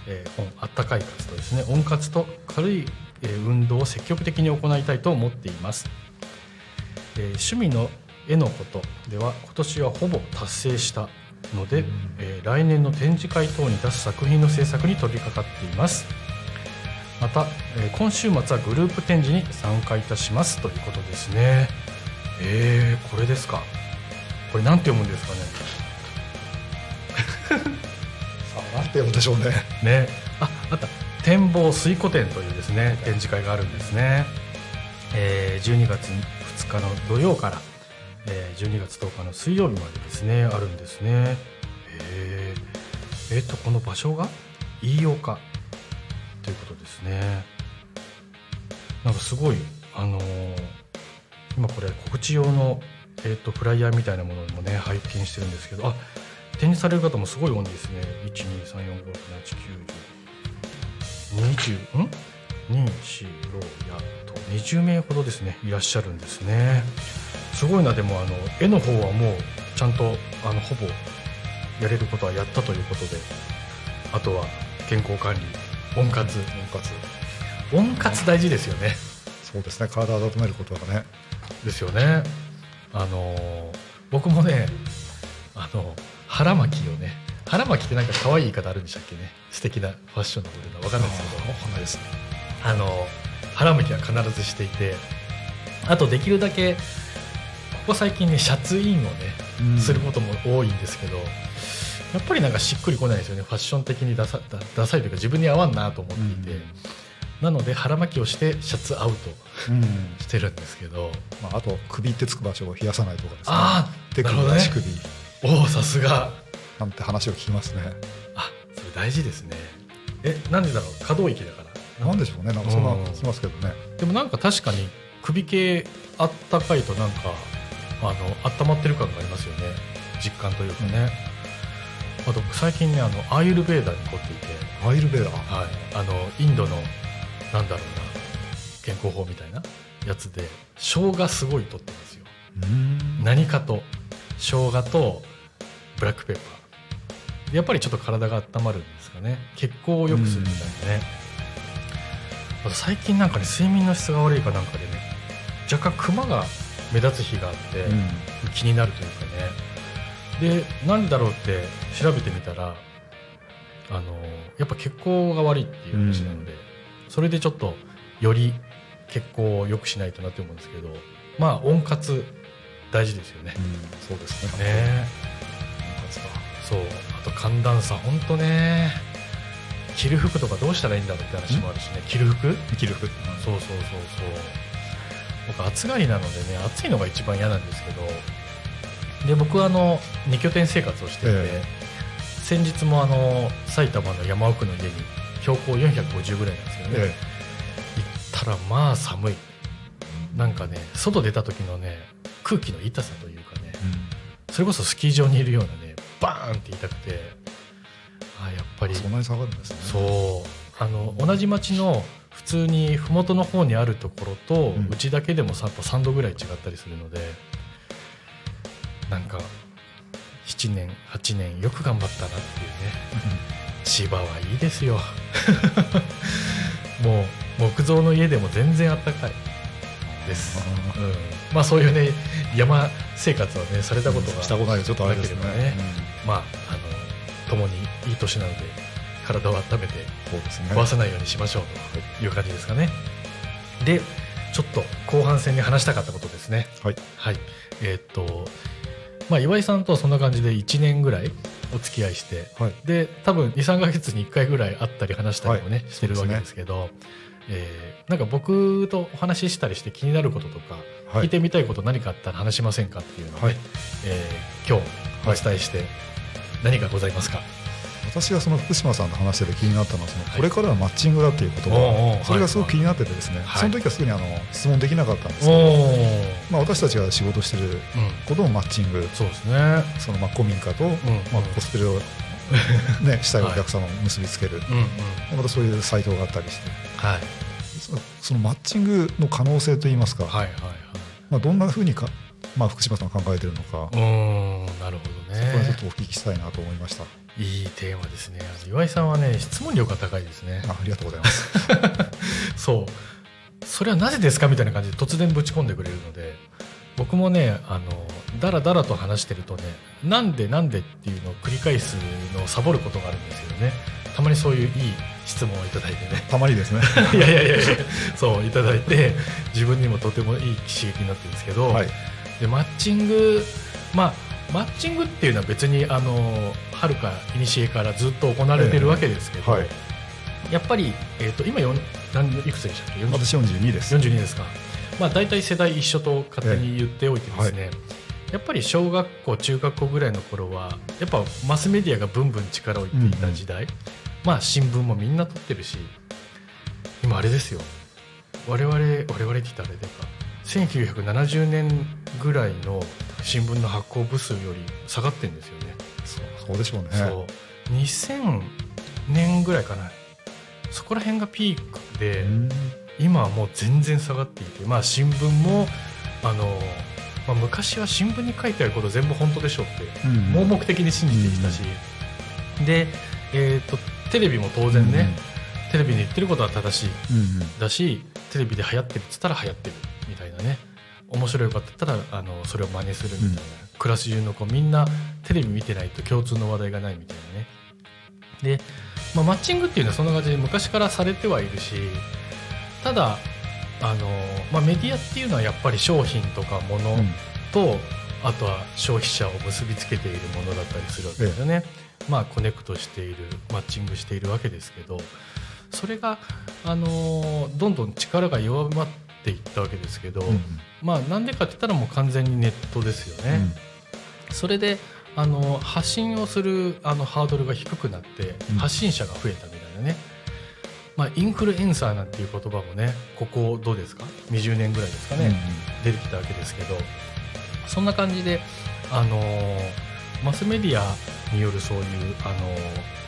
えー本あったかい活とですね温活と軽い、運動を積極的に行いたいと思っています、えー趣味の絵のことでは今年はほぼ達成したので、えー来年の展示会等に出す作品の制作に取り掛かっています。また、えー今週末はグループ展示に参加いたしますということですね。えー、これですか。これなんて読むんですかね。さあなんて読むでしょうね。ね、ああった展望水湖展というですね展示会があるんですね、えー12月2日の土曜から、えー12月10日の水曜日までですねあるんですね。えー、えーとこの場所が？飯岡。ということですね。なんかすごいあのー今これ告知用の、えー、とフライヤーみたいなものもね拝見してるんですけどあ展示される方もすごい多いんですね12345678920ん？246やと。20名ほどですねいらっしゃるんですね。すごいなでもあの絵の方はもうちゃんとあのほぼやれることはやったということで。あとは健康管理。温活。温活。温活大事ですよね。そうですね。体を温めることはね。ですよね。あの僕もねあの腹巻きをね腹巻きってなんか可愛い言い方あるんでしたっけね？素敵なファッションのことでわかんないですけど。わかんないですあの腹巻きは必ずしていてあとできるだけここ最近ねシャツインをね、うん。することも多いんですけどやっぱりなんかしっくりこないですよね。ファッション的にダサダダサいというか自分に合わんなと思っていて、うん。なので腹巻きをしてシャツアウトうん。してるんですけど。まあ、あと首ってつく場所を冷やさないとかですね。ああ手首ね。足首。おおさすがなんて話を聞きますねあそれ大事ですねえなんでだろう可動域だからなんでしょうねなんかそんなうん聞きますけどねでもなんか確かに首系あったかいとなんかあの温まってる感がありますよね実感というかね、あと最近ねあのアーユルベーダーに凝っていて、アイルベーダーはい、あのインドのなんだろうな健康法みたいなやつで生姜すごい取ってるんですようん何かと生姜とブラックペッパーやっぱりちょっと体が温まるんですかね。血行を良くするみたいなね、あと最近なんかね睡眠の質が悪いかなんかでね若干クマが目立つ日があって、うん。気になるというかね。で何だろうって調べてみたらあのやっぱ血行が悪いっていう話なので、それでちょっとより血行を良くしないとなって思うんですけどまあ温活大事ですよね。うん、そうですね。ね。温活だそう。あと寒暖差本当ね。着る服とかどうしたらいいんだろうって話もあるしね。着る服？生きる服。そうそうそうそう。僕暑がりなのでね暑いのが一番嫌なんですけど。で僕はあの2拠点生活をしていて、え先日もあの埼玉の山奥の家に標高450ぐらいなんですけどね、え行ったらまあ寒い。なんかね外出た時のね空気の痛さというかね。それこそスキー場にいるようなねバーンって痛くてあやっぱり。そんなに下がるんですね。そう。あの同じ町の普通に麓の方にあるところとうん。うち、だけでもさやっぱ3度ぐらい違ったりするのでなんか7年8年よく頑張ったなっていうね。千葉はいいですよ。もう木造の家でも全然あったかい。です、うん、まあそういうね山生活はねされたことがしたことないちょっとあれですね。ねまああの共にいい年なので体を温めて。壊さないようにしましょうという感じですかね。でちょっと後半戦で話したかったことですね。はい。はいえーっとまあ、岩井さんとそんな感じで1年ぐらいお付き合いしてはい。で多分23か月に1回ぐらい会ったり話したりもね、はいしてるわけですけど、えーなんか僕とお話ししたりして気になることとか、はい聞いてみたいこと何かあったら話しませんかっていうのをね、はいえー今日お伝えして何かございますか、私がその福島さんと話してて気になったのはその、はい。これからはマッチングだっていう言おうおう葉それがすごく気になっててですね、はい。その時はすぐにあの質問できなかったんですおけど、おまあ、私たちが仕事してるうん。こともマッチングそうですね。そのまあ古民家と、ん。まあ、コスプレを、ね、したいお客様を結びつける、またそういうサイトがあったりして。はい。そそのマッチングの可能性といいますか、はいはいまあ、どんなふうにか、まあ、福島さんが考えてるのか、はいうんなるほどこれちょっねとお聞きしたいなと思いました。いいテーマですね岩井さんはね質問力が高いですねあありがとうございます。そうそれはなぜですかみたいな感じで突然ぶち込んでくれるので僕もねあのだらだらと話してるとねなんでなんでっていうのを繰り返すのをサボることがあるんですよねたまにそういういい質問をいただいてねたまにですね。いやいやいやいやそういただいて自分にもとてもいい刺激になってるんですけど、はい。でマッチングまあマッチングっていうのは別にあのはるか古からずっと行われてるわけですけど、はい。やっぱり、えー、と今よん何いくつでしたっけ？40私42です。42ですか、まあ、大体世代一緒と勝手に言っておいてですね、やっぱり小学校中学校ぐらいの頃はやっぱマスメディアがブンブン力を入れていた時代、まあ新聞もみんな撮ってるし今あれですよ。我々我々って言ったらあれでか1970年ぐらいの新聞の発行部数より下がってるんですよね。そうそうでしょうね。そう。2000年ぐらいかな。そこら辺がピークで、うん。今はもう全然下がっていて、まあ、新聞もあの、まあ、昔は新聞に書いてあること全部本当でしょってうん。盲目的に信じてきたし、で、えー、とテレビも当然ね、テレビに言ってることは正しいだしテレビで流行ってるっつったら流行ってるね面白いかって言ったらあのそれを真似するみたいな、クラス中の子みんなテレビ見てないと共通の話題がないみたいなね。で、まあ、マッチングっていうのはそんな感じで昔からされてはいるしただあの、まあ、メディアっていうのはやっぱり商品とか物うん。と、あとは消費者を結びつけているものだったりするわけですよね、まあコネクトしているマッチングしているわけですけどそれがあのどんどん力が弱まっていったわけですけど、うんまあなんでかって言ったらもう完全にネットですよね、それであの発信をするあのハードルが低くなってうん。発信者が増えたみたいなね、まあ、インフルエンサーなんていう言葉もねここどうですか？20年ぐらいですかね、出てきたわけですけど。そんな感じで、あのーマスメディアによるそういう、あのー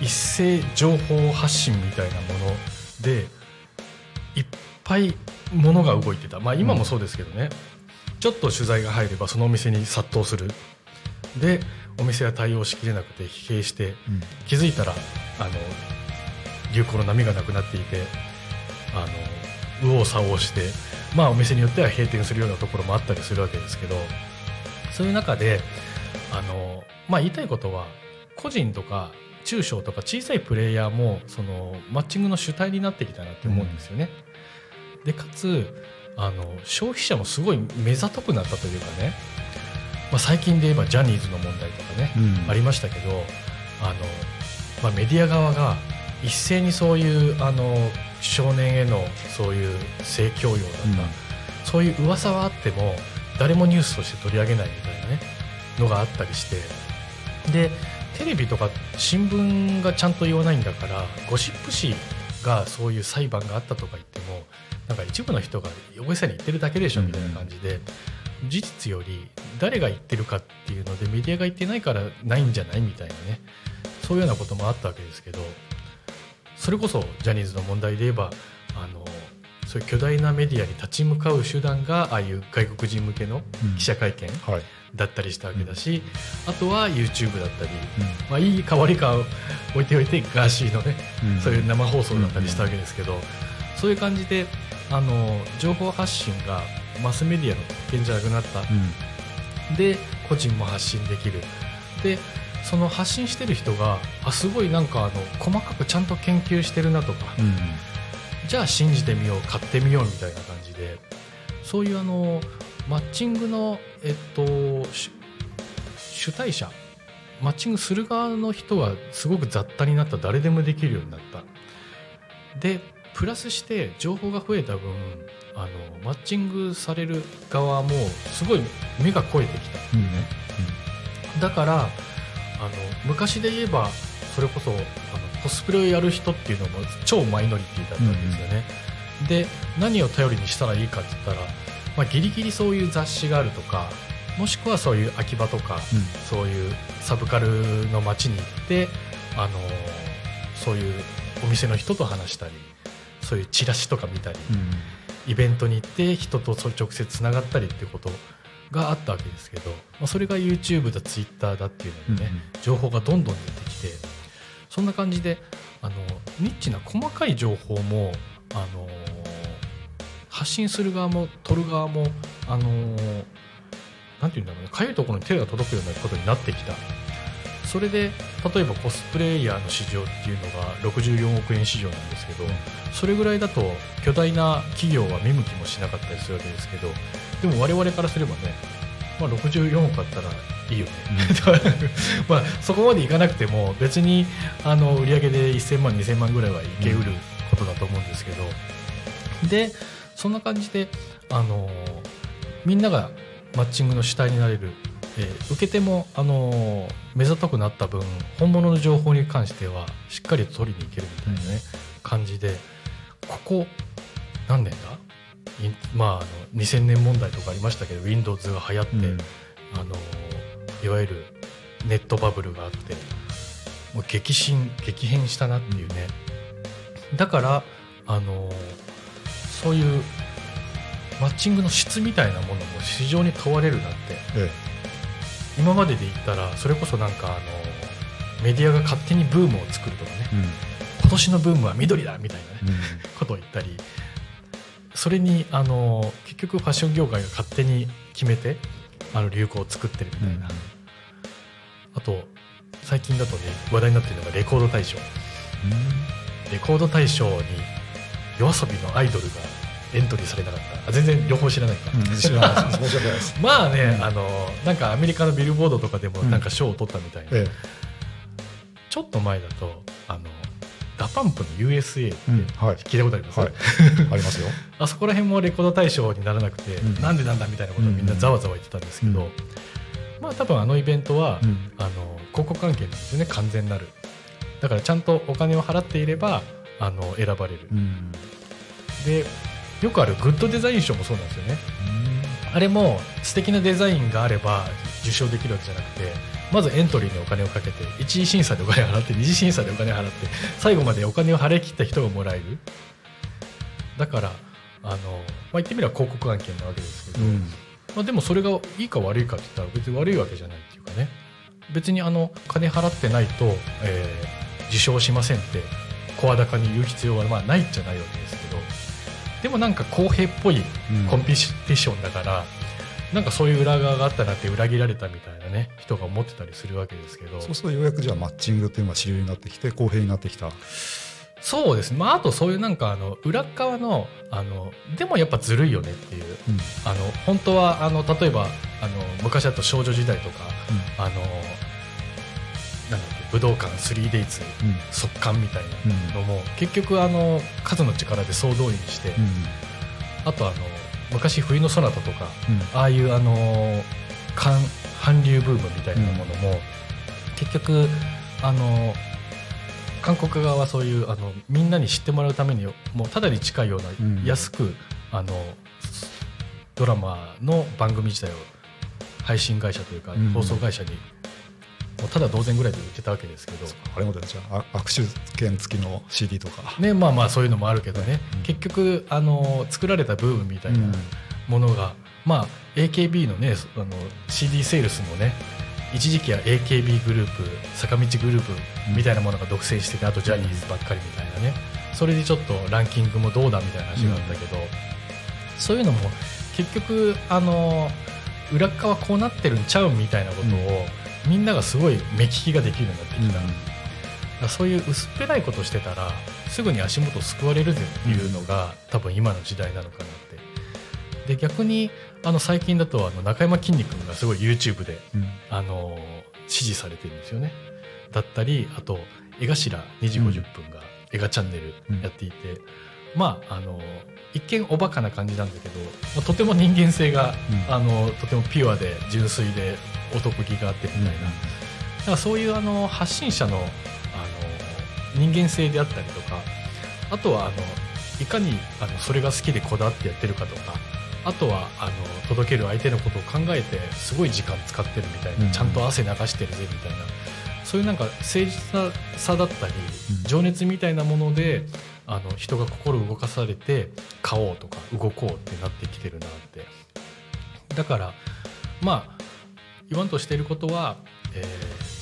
一斉情報発信みたいなものでいっぱいものが動いてた、まあ、今もそうですけどね、ちょっと取材が入ればそのお店に殺到する。でお店は対応しきれなくて疲弊してうん。気づいたらあの流行の波がなくなっていてあの右往左往して、まあ、お店によっては閉店するようなところもあったりするわけですけどそういう中であの、まあ、言いたいことは個人とか中小とか小さいプレイヤーもそのマッチングの主体になってきたなって思うんですよね。でかつあの消費者もすごい目ざとくなったというかね、まあ、最近で言えばジャニーズの問題とかね、うん。ありましたけどあの、まあ、メディア側が一斉にそういうあの少年へのそういう性教養だった、うん。そういう噂はあっても誰もニュースとして取り上げないみたいなねのがあったりしてでテレビとか新聞がちゃんと言わないんだからゴシップ誌がそういう裁判があったとか言ってもなんか一部の人が大げさに言ってるだけでしょうんみたいな感じで、事実より誰が言ってるかっていうのでメディアが言ってないからないんじゃないみたいなね。そういうようなこともあったわけですけどそれこそジャニーズの問題で言えばあのそういう巨大なメディアに立ち向かう手段がああいう外国人向けのうん。記者会見はい。だったりしたわけだし、あとは YouTube だったり、うまあ、いいか悪いか置いておいてガーシーのね、ん。そういう生放送だったりしたわけですけど、そういう感じであの情報発信がマスメディアの特権じゃなくなった、うん。で個人も発信できる。でその発信してる人があすごいなんかあの細かくちゃんと研究してるなとか、うん。じゃあ信じてみよう買ってみようみたいな感じでそういうあのマッチングの、えっと、主主体者マッチングする側の人はすごく雑多になった。誰でもできるようになった。でプラスして情報が増えた分あのマッチングされる側もすごい目が肥えてきた。うんだからあの昔で言えばそれこそあのコスプレをやる人っていうのも超マイノリティだったんですよね、で何を頼りにしたらいいかって言ったら、まあ、ギリギリそういう雑誌があるとかもしくはそういう秋葉とか、うん。そういうサブカルの街に行ってあのそういうお店の人と話したりそういうチラシとか見たり、うん。イベントに行って人と直接つながったりっていうことがあったわけですけど、まあ、それが YouTube だ Twitter だっていうのでね、情報がどんどん出てきてそんな感じであのニッチな細かい情報もあの発信する側も取る側もあのなんていうんだろうねかゆいところに手が届くようなことになってきたそれで例えばコスプレイヤーの市場っていうのが64億円市場なんですけどそれぐらいだと巨大な企業は見向きもしなかったりするわけですけどでも我々からすればね、まあ、64億あったらいいよね、まあ、そこまでいかなくても別にあの売り上げで1000万2000万ぐらいはいけうることだと思うんですけど、でそんな感じであのみんながマッチングの主体になれる、えー受け手もあの目ざとくなった分本物の情報に関してはしっかりと取りに行けるみたいなね、感じでここ何年だ？いまああの2000年問題とかありましたけど Windows が流行って、うん。あのいわゆるネットバブルがあってもう激震激変したなっていうね、だからあのそういうマッチングの質みたいなものも非常に問われるなってえ今までで言ったらそれこそなんかあのメディアが勝手にブームを作るとかね。えうん。今年のブームは緑だみたいなねことを言ったり。それにあの結局ファッション業界が勝手に決めてあの流行を作ってるみたいな、あと最近だとね話題になってるのがレコード大賞。レコード大賞に夜遊びのアイドルがエントリーされなかった。あ全然両方知らないか、うんうん。知らないです。申し訳ないですまあねあのなんかアメリカのビルボードとかでもなんか賞を取ったみたいな、えちょっと前だとあの DA PUMP の USA ってえうん。はい。聞いたことあります、はい。ありますよ。あそこら辺もレコード大賞にならなくて、うん。なんでなんだみたいなことをみんなざわざわ言ってたんですけど、うん。まあ多分あのイベントは、うん。あの広告関係なんですよね。完全なる。だからちゃんとお金を払っていればあの選ばれる、うん。でよくあるグッドデザイン賞もそうなんですよね。あれも素敵なデザインがあれば受賞できるわけじゃなくてまずエントリーにお金をかけて1次審査でお金を払って2次審査でお金を払って最後までお金を払い切った人がもらえる。だからあの、まあ、言ってみれば広告案件なわけですけど、うん。まあ、でもそれがいいか悪いかって言ったら別に悪いわけじゃないっていうかね。別にあの金払ってないと、えー受賞しませんって声高に言う必要はまあないじゃないわけですけどでもなんか公平っぽいうん。コンペティションだから、なんかそういう裏側があったなって裏切られたみたいなね人が思ってたりするわけですけど。そうするとようやくじゃあマッチングっていうのが主流になってきて公平になってきた。そうです。ね、まあ、あとそういうなんかあの裏側のあのでもやっぱずるいよねっていう。うん。あの本当はあの例えばあの昔だと少女時代とかあのなんだっけ武道館 3days うん。速乾みたいうんなのも、結局あの数の力で総動員して、うん。あとあの昔冬のソナタとかうん。ああいうあの韓韓流ブームみたいなものも、結局あの韓国側はそういうあのみんなに知ってもらうためにもうただに近いような、うん。安くあのドラマの番組自体を配信会社というか、うん。放送会社にもうただ同然ぐらいで売ってたわけですけど、あれもじゃああ握手券付きの CD とか、ね、まあまあそういうのもあるけどね、うん結局あの作られたブームみたいなものが、まあ AKB のねあの CD セールスもね一時期は AKB グループ坂道グループみたいなものが独占しててあとジャニーズばっかりみたいなね。それでちょっとランキングもどうだみたいな話があったけど、そういうのも結局あの裏っ側こうなってるんちゃうみたいなことを、みんながすごい目利きができるようになってきた、だからそういう薄っぺらいことしてたらすぐに足元救われるぜっていうのが、多分今の時代なのかなって。で逆にあの最近だとあの中山きんに君がすごい YouTube でうん。あの支持されてるんですよね。だったりあと江頭2時50分が映画チャンネルやっていて、まああの一見おバカな感じなんだけど、まあとても人間性が、うん。あのとてもピュアで純粋で男気があってみたいな、だからそういうあの発信者のあの人間性であったりとかあとはあのいかにあのそれが好きでこだわってやってるかとかあとはあの届ける相手のことを考えてすごい時間使ってるみたいな、うん。ちゃんと汗流してるぜみたいなそういうなんか誠実さだったり、うん。情熱みたいなものであの人が心動かされて買おうとか動こうってなってきてるなって。だからまあ言わんとしていることは、えー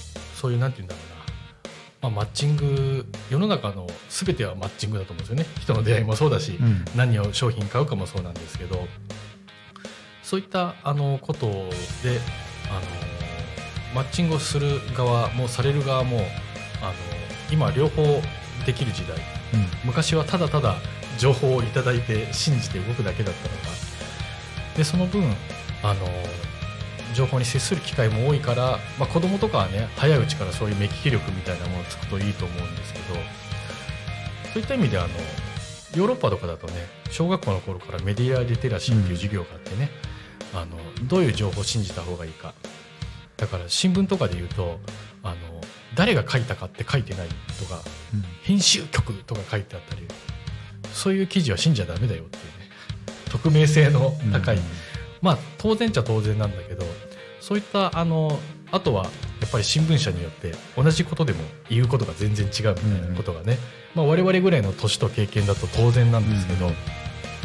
そういうなんて言うんだろうな、まあ、マッチング世の中の全てはマッチングだと思うんですよね。人の出会いもそうだし、うん。何を商品買うかもそうなんですけど。そういったあのことであのマッチングをする側もされる側もあの今両方できる時代。うん。昔はただただ情報をいただいて信じて動くだけだったのがでその分あの情報に接する機会も多いから、まあ、子供とかはね早いうちからそういう目利き力みたいなものをつくといいと思うんですけどそういった意味であのヨーロッパとかだとね小学校の頃からメディアリテラシーっていう授業があってね、あのどういう情報を信じた方がいいか。だから新聞とかで言うとあの誰が書いたかって書いてないとかうん。編集局とか書いてあったりそういう記事は信じちゃダメだよっていうね匿名性の高い、まあ当然っちゃ当然なんだけどそういったあのあとはやっぱり新聞社によって同じことでも言うことが全然違うみたいなことがね、まあ、我々ぐらいの年と経験だと当然なんですけど、うん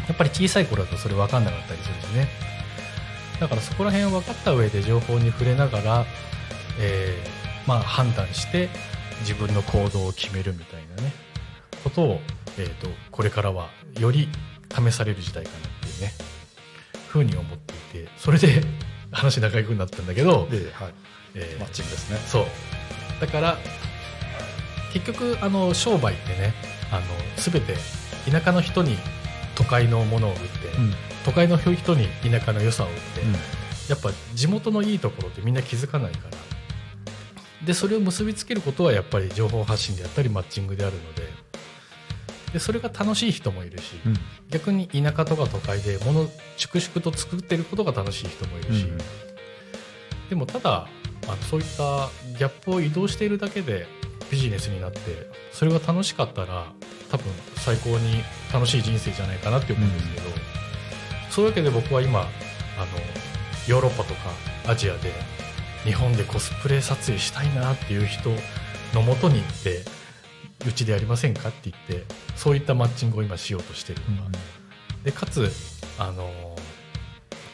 やっぱり小さい頃だとそれ分かんなかったりするしね。だからそこら辺を分かった上で情報に触れながら、えーまあ、判断して自分の行動を決めるみたいなねことを、えー、とこれからはより試される時代かなっていうねふうに思っていてそれで 話長くなったんだけど、で、はい、えーマッチングですね。そう。だから結局あの商売ってねあの全て田舎の人に都会のものを売って、うん。都会の人に田舎の良さを売って、うん。やっぱ地元のいいところってみんな気づかないから。でそれを結びつけることはやっぱり情報発信であったりマッチングであるのででそれが楽しい人もいるし、うん。逆に田舎とか都会で物粛々と作ってることが楽しい人もいるし、うんでもただあのそういったギャップを移動しているだけでビジネスになってそれが楽しかったら多分最高に楽しい人生じゃないかなって思うんですけど、そういうわけで僕は今あのヨーロッパとかアジアで日本でコスプレ撮影したいなっていう人のもとに行ってうちでやりませんかって言ってそういったマッチングを今しようとしてるのが、でかつあの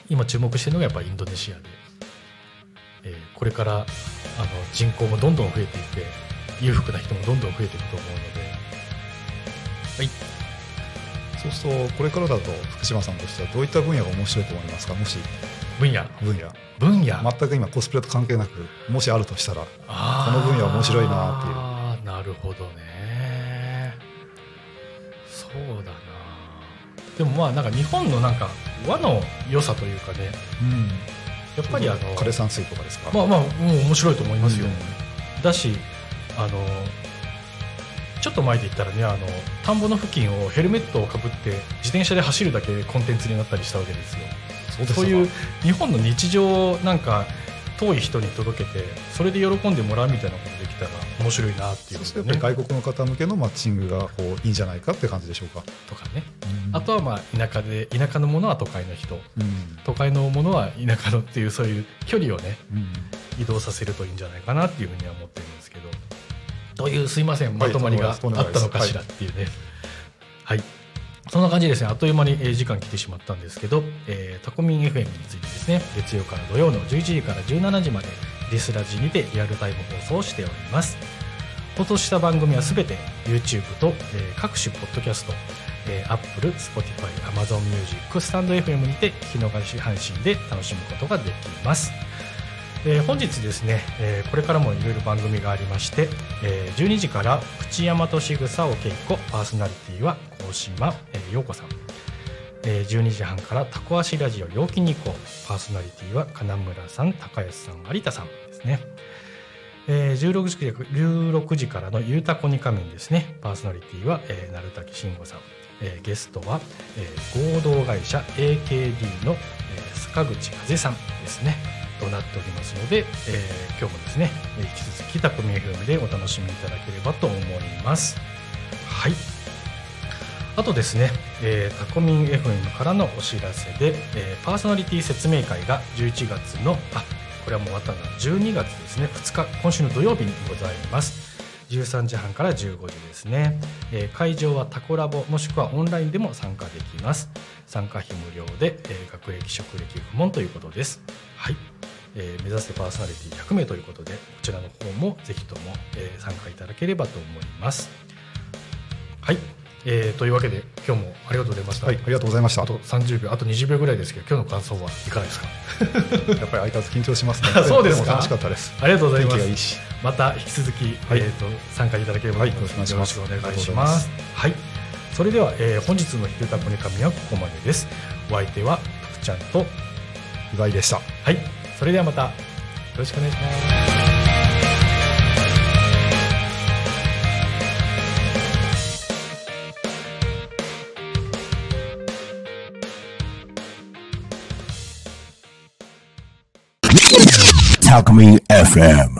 今注目してるのがやっぱインドネシアで、えーこれからあの人口もどんどん増えていって裕福な人もどんどん増えていくと思うので。はい。そうするとこれからだと福島さんとしてはどういった分野が面白いと思いますか？もし。分野。分野。分野、全く今コスプレと関係なくもしあるとしたらこの分野面白いなっていう。なるほどねそうだな。でもまあなんか日本のなんか和の良さというかね。うん。やっぱりあの枯山水とかですか？まあまあもう面白いと思いますよ、うん。だしあのちょっと前で言ったらねあの田んぼの付近をヘルメットをかぶって自転車で走るだけでコンテンツになったりしたわけですよ。そうそういう日本の日常をなんか遠い人に届けてそれで喜んでもらうみたいなこと面白いなっていうね。とやっぱり外国の方向けのマッチングがこういいんじゃないかって感じでしょうか、とかね。あとはまあ田舎で田舎のものは都会の人。うん。都会のものは田舎のっていうそういう距離をねうん。移動させるといいんじゃないかなっていうふうには思ってるんですけど。というすいませんまはいとまりがあったのかしらっていうね。はい、そんな感じでですね。あっという間にえー時間来てしまったんですけど、えータコミン FM についてですね。月曜から土曜の11時から17時までディスラジにてリアルタイム放送をしております。放送した番組はすべて YouTube と、えー各種ポッドキャスト、えー Apple、Spotify、Amazon Music、スタンド FM にて聞き逃し配信で楽しむことができます。えー本日ですね、えーこれからもいろいろ番組がありまして、えー12時から口山としぐさおけいこパーソナリティは高島、えー、陽子さん、え12時半からタコ足ラジオ陽気に行こうパーソナリティは金村さん高安さん有田さんですね、え 16, 時16時からの「ゆうたこに仮面」ですね。パーソナリティは、えー、鳴滝慎吾さん、えゲストは、え合同会社 AKD の、え塚口風さんですね。となっておりますので、え今日もですね引き続きタコミ FM でお楽しみいただければと思います。はい。あとですね、えータコミン FM からのお知らせで、えーパーソナリティ説明会が11月のあこれはもう終わったんだ12月ですね2日今週の土曜日にございます。13時半から15時ですね、えー会場はタコラボもしくはオンラインでも参加できます。参加費無料で、えー学歴職歴不問ということです。はい、えー目指せパーソナリティ100名ということでこちらの方もぜひとも、え参加いただければと思います。はい、えーというわけで今日もありがとうございました、はいありがとうございました。あと30秒あと20秒ぐらいですけど今日の感想はいかがですか？やっぱり相変わらず緊張しますね。そうです楽しかったです。ありがとうござい天ます。また引き続き、はい。えー、と参加いただければと思います、はいよろしくお願いします。よろしくお願いします。はい。それでは、えー本日の「ひるたこに神」はここまでです。お相手は福ちゃんと岩井でした。はい。それではまた。よろしくお願いします Talk Me FM.